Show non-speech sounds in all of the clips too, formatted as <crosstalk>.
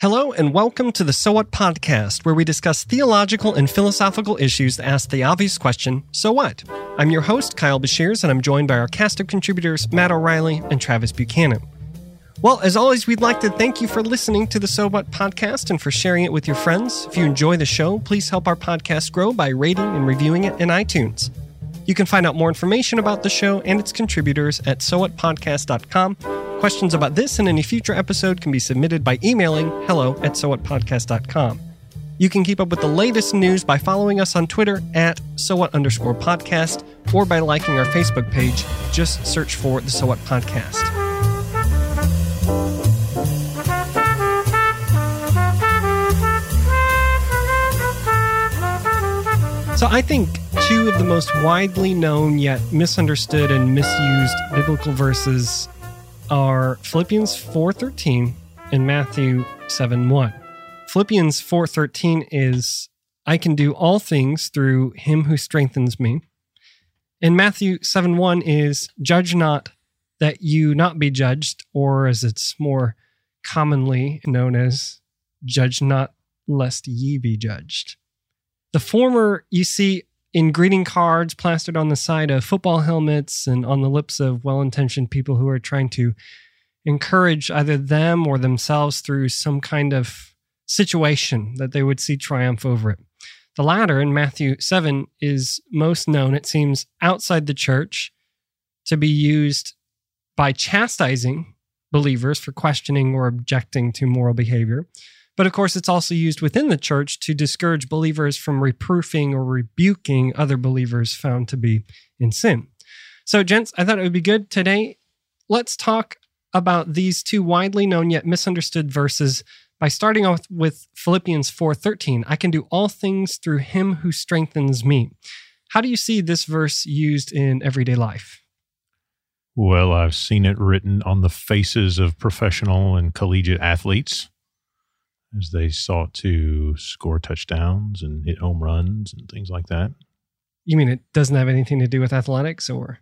Hello, and welcome to the So What podcast, where we discuss theological and philosophical issues that ask the obvious question So what? I'm your host, Kyle Beshears, and I'm joined by our cast of contributors, Matt O'Reilly and Travis Buchanan. Well, as always, we'd like to thank you for listening to the So What podcast and for sharing it with your friends. If you enjoy the show, please help our podcast grow by rating and reviewing it in iTunes. You can find out more information about the show and its contributors at sowhatpodcast.com Questions about this and any future episode can be submitted by emailing hello at sowhatpodcast.com. You can keep up with the latest news by following us on Twitter at sowhat underscore podcast or by liking our Facebook page. Just search for the So What Podcast. So I think two of the most widely known yet misunderstood and misused biblical verses are Philippians 4:13 and Matthew 7:1. Philippians 4:13 is I can do all things through him who strengthens me. And Matthew 7:1 is judge not that you not be judged or as it's more commonly known as judge not lest ye be judged. The former you see in greeting cards plastered on the side of football helmets and on the lips of well intentioned people who are trying to encourage either them or themselves through some kind of situation that they would see triumph over it. The latter in Matthew 7 is most known, it seems, outside the church to be used by chastising believers for questioning or objecting to moral behavior. But of course, it's also used within the church to discourage believers from reproofing or rebuking other believers found to be in sin. So, gents, I thought it would be good today. Let's talk about these two widely known yet misunderstood verses by starting off with Philippians 4:13. I can do all things through him who strengthens me. How do you see this verse used in everyday life? Well, I've seen it written on the faces of professional and collegiate athletes as they sought to score touchdowns and hit home runs and things like that. You mean it doesn't have anything to do with athletics or?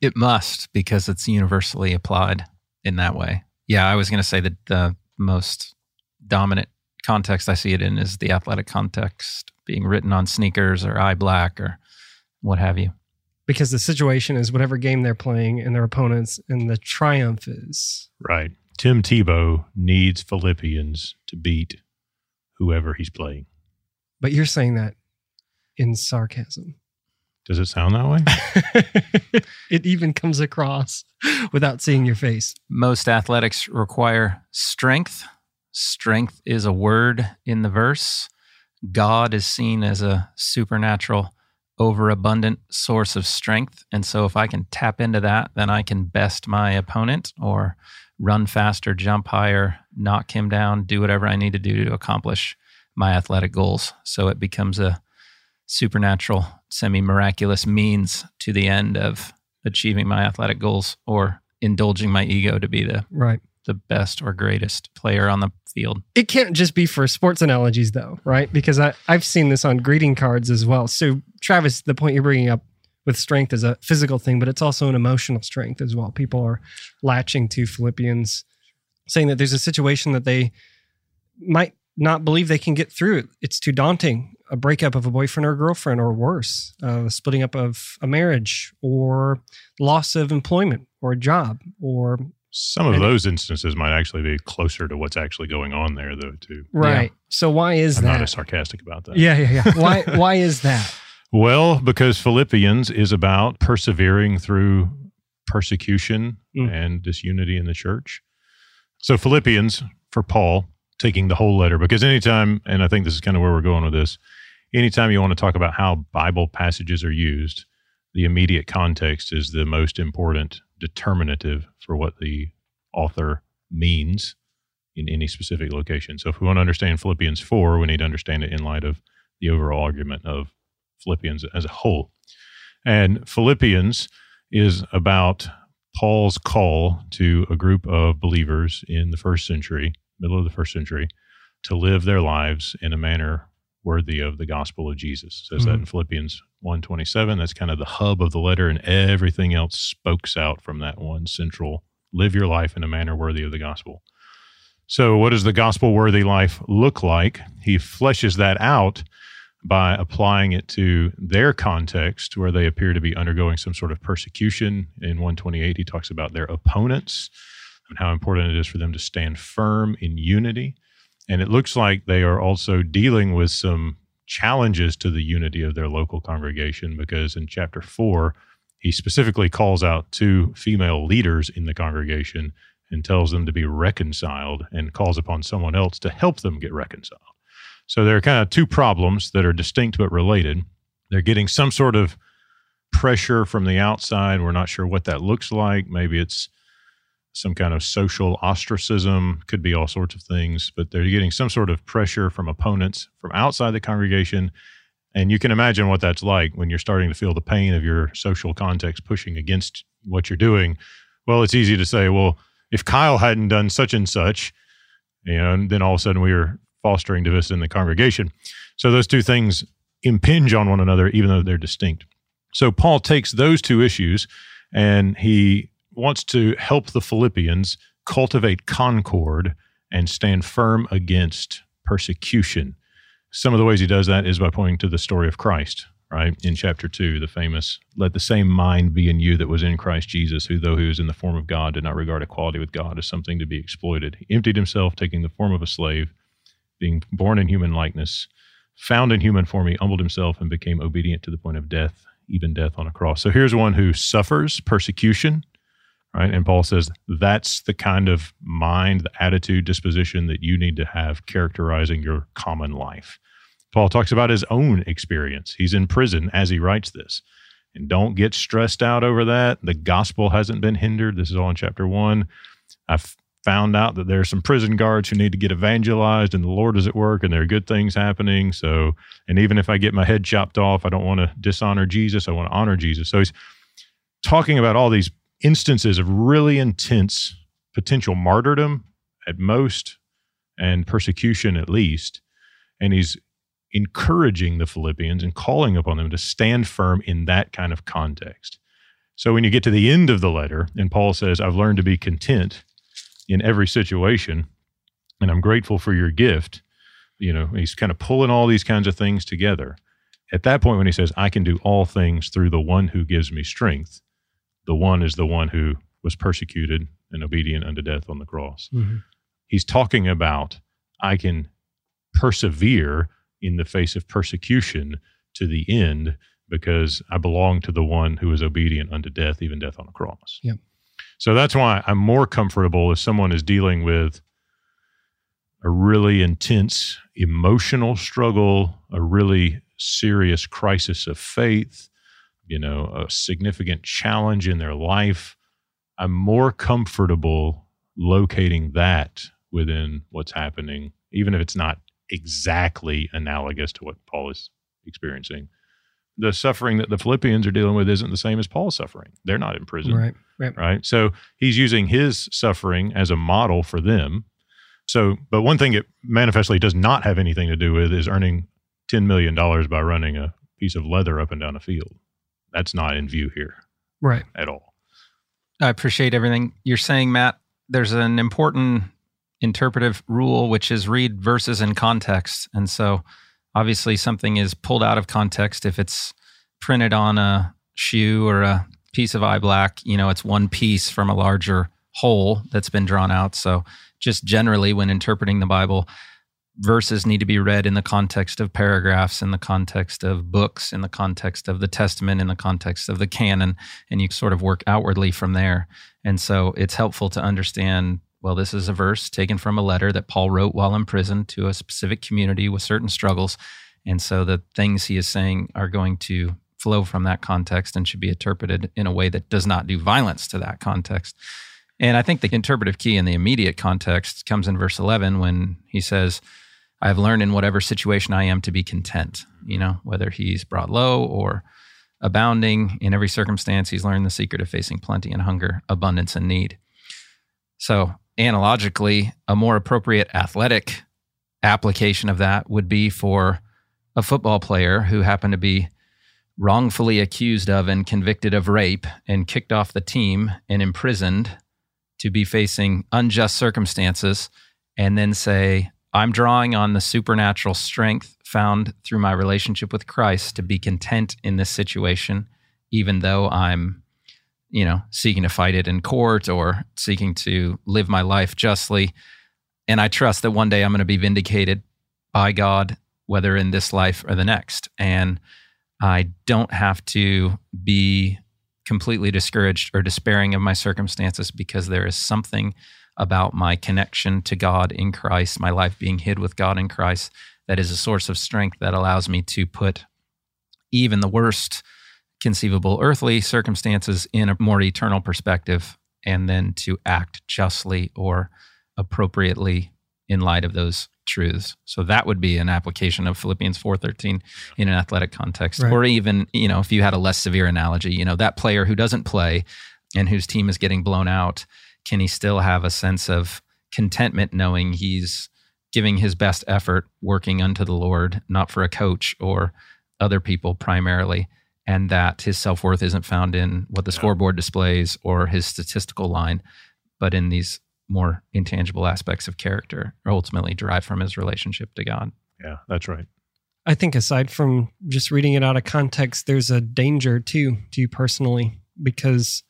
It must because it's universally applied in that way. Yeah, I was going to say that the most dominant context I see it in is the athletic context being written on sneakers or eye black or what have you. Because the situation is whatever game they're playing and their opponents, and the triumph is. Right. Tim Tebow needs Philippians to beat whoever he's playing. But you're saying that in sarcasm. Does it sound that way? <laughs> it even comes across without seeing your face. Most athletics require strength. Strength is a word in the verse. God is seen as a supernatural, overabundant source of strength. And so, if I can tap into that, then I can best my opponent or run faster, jump higher, knock him down, do whatever I need to do to accomplish my athletic goals. So it becomes a supernatural, semi miraculous means to the end of achieving my athletic goals or indulging my ego to be the right the best or greatest player on the field. It can't just be for sports analogies though, right? Because I, I've seen this on greeting cards as well. So Travis, the point you're bringing up with strength as a physical thing, but it's also an emotional strength as well. People are latching to Philippians, saying that there's a situation that they might not believe they can get through. It's too daunting. A breakup of a boyfriend or girlfriend, or worse, uh, splitting up of a marriage, or loss of employment or a job, or some of those instances might actually be closer to what's actually going on there, though. Too right. Yeah. So why is I'm that? Not as sarcastic about that. Yeah, yeah, yeah. <laughs> why? Why is that? Well, because Philippians is about persevering through persecution mm. and disunity in the church. So, Philippians for Paul, taking the whole letter, because anytime, and I think this is kind of where we're going with this, anytime you want to talk about how Bible passages are used, the immediate context is the most important determinative for what the author means in any specific location. So, if we want to understand Philippians 4, we need to understand it in light of the overall argument of Philippians as a whole. And Philippians is about Paul's call to a group of believers in the first century, middle of the first century, to live their lives in a manner worthy of the gospel of Jesus. It says mm-hmm. that in Philippians 127. That's kind of the hub of the letter, and everything else spokes out from that one central live your life in a manner worthy of the gospel. So, what does the gospel worthy life look like? He fleshes that out by applying it to their context where they appear to be undergoing some sort of persecution. In 128, he talks about their opponents and how important it is for them to stand firm in unity. And it looks like they are also dealing with some challenges to the unity of their local congregation because in chapter 4, he specifically calls out two female leaders in the congregation and tells them to be reconciled and calls upon someone else to help them get reconciled. So there are kind of two problems that are distinct but related. They're getting some sort of pressure from the outside. We're not sure what that looks like. Maybe it's some kind of social ostracism, could be all sorts of things, but they're getting some sort of pressure from opponents from outside the congregation. And you can imagine what that's like when you're starting to feel the pain of your social context pushing against what you're doing. Well, it's easy to say, well, if Kyle hadn't done such and such, you know, and then all of a sudden we are fostering division in the congregation. So those two things impinge on one another, even though they're distinct. So Paul takes those two issues and he wants to help the Philippians cultivate concord and stand firm against persecution. Some of the ways he does that is by pointing to the story of Christ, right? In chapter 2, the famous, let the same mind be in you that was in Christ Jesus, who, though he was in the form of God, did not regard equality with God as something to be exploited. He emptied himself, taking the form of a slave, being born in human likeness, found in human form, he humbled himself and became obedient to the point of death, even death on a cross. So here's one who suffers persecution right? And Paul says that's the kind of mind, the attitude, disposition that you need to have characterizing your common life. Paul talks about his own experience. He's in prison as he writes this. And don't get stressed out over that. The gospel hasn't been hindered. This is all in chapter one. I've found out that there are some prison guards who need to get evangelized and the Lord is at work and there are good things happening. So, and even if I get my head chopped off, I don't want to dishonor Jesus. I want to honor Jesus. So he's talking about all these instances of really intense potential martyrdom at most and persecution at least. And he's encouraging the Philippians and calling upon them to stand firm in that kind of context. So when you get to the end of the letter, and Paul says, I've learned to be content in every situation, and I'm grateful for your gift, you know, he's kind of pulling all these kinds of things together. At that point, when he says, I can do all things through the one who gives me strength, the one is the one who was persecuted and obedient unto death on the cross. Mm-hmm. He's talking about I can persevere in the face of persecution to the end because I belong to the one who is obedient unto death, even death on a cross. Yep. So that's why I'm more comfortable if someone is dealing with a really intense emotional struggle, a really serious crisis of faith, you know, a significant challenge in their life, I'm more comfortable locating that within what's happening, even if it's not exactly analogous to what Paul is experiencing. The suffering that the Philippians are dealing with isn't the same as Paul's suffering. They're not in prison. Right. Right. Right. So he's using his suffering as a model for them. So, but one thing it manifestly does not have anything to do with is earning $10 million by running a piece of leather up and down a field that's not in view here right at all i appreciate everything you're saying matt there's an important interpretive rule which is read verses in context and so obviously something is pulled out of context if it's printed on a shoe or a piece of eye black you know it's one piece from a larger whole that's been drawn out so just generally when interpreting the bible verses need to be read in the context of paragraphs, in the context of books, in the context of the Testament, in the context of the canon, and you sort of work outwardly from there. And so it's helpful to understand well, this is a verse taken from a letter that Paul wrote while in prison to a specific community with certain struggles. And so the things he is saying are going to flow from that context and should be interpreted in a way that does not do violence to that context. And I think the interpretive key in the immediate context comes in verse 11 when he says, I've learned in whatever situation I am to be content, you know, whether he's brought low or abounding in every circumstance, he's learned the secret of facing plenty and hunger, abundance and need. So, analogically, a more appropriate athletic application of that would be for a football player who happened to be wrongfully accused of and convicted of rape and kicked off the team and imprisoned to be facing unjust circumstances and then say, I'm drawing on the supernatural strength found through my relationship with Christ to be content in this situation, even though I'm, you know, seeking to fight it in court or seeking to live my life justly. And I trust that one day I'm going to be vindicated by God, whether in this life or the next. And I don't have to be completely discouraged or despairing of my circumstances because there is something about my connection to God in Christ, my life being hid with God in Christ, that is a source of strength that allows me to put even the worst conceivable earthly circumstances in a more eternal perspective and then to act justly or appropriately in light of those truths. So that would be an application of Philippians 4:13 in an athletic context right. or even, you know, if you had a less severe analogy, you know, that player who doesn't play and whose team is getting blown out, can he still have a sense of contentment knowing he's giving his best effort working unto the Lord, not for a coach or other people primarily, and that his self worth isn't found in what the yeah. scoreboard displays or his statistical line, but in these more intangible aspects of character ultimately derived from his relationship to God. Yeah, that's right. I think aside from just reading it out of context, there's a danger too to you personally because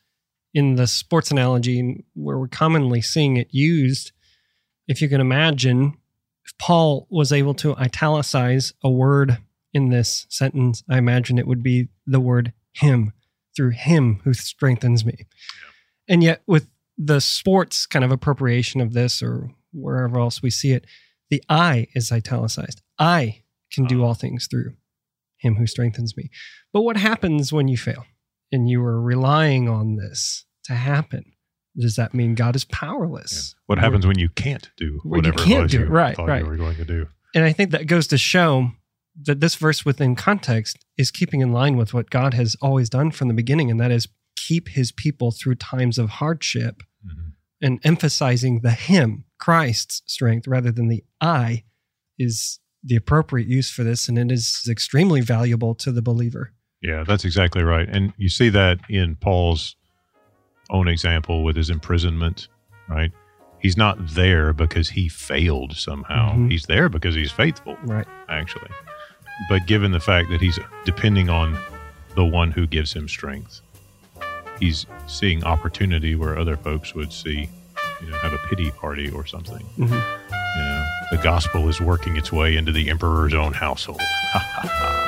in the sports analogy where we're commonly seeing it used, if you can imagine, if Paul was able to italicize a word in this sentence, I imagine it would be the word him, through him who strengthens me. Yeah. And yet, with the sports kind of appropriation of this or wherever else we see it, the I is italicized. I can do ah. all things through him who strengthens me. But what happens when you fail and you are relying on this to happen? Does that mean God is powerless? Yeah. What happens when you can't do whatever you can't it was do, you right, thought right. you were going to do? And I think that goes to show that this verse within context is keeping in line with what God has always done from the beginning, and that is keep his people through times of hardship mm-hmm. and emphasizing the him, Christ's strength, rather than the I, is the appropriate use for this. And it is extremely valuable to the believer. Yeah, that's exactly right. And you see that in Paul's own example with his imprisonment, right? He's not there because he failed somehow. Mm-hmm. He's there because he's faithful, right? Actually. But given the fact that he's depending on the one who gives him strength, he's seeing opportunity where other folks would see, you know, have a pity party or something. Mm-hmm. You know, the gospel is working its way into the emperor's own household. <laughs>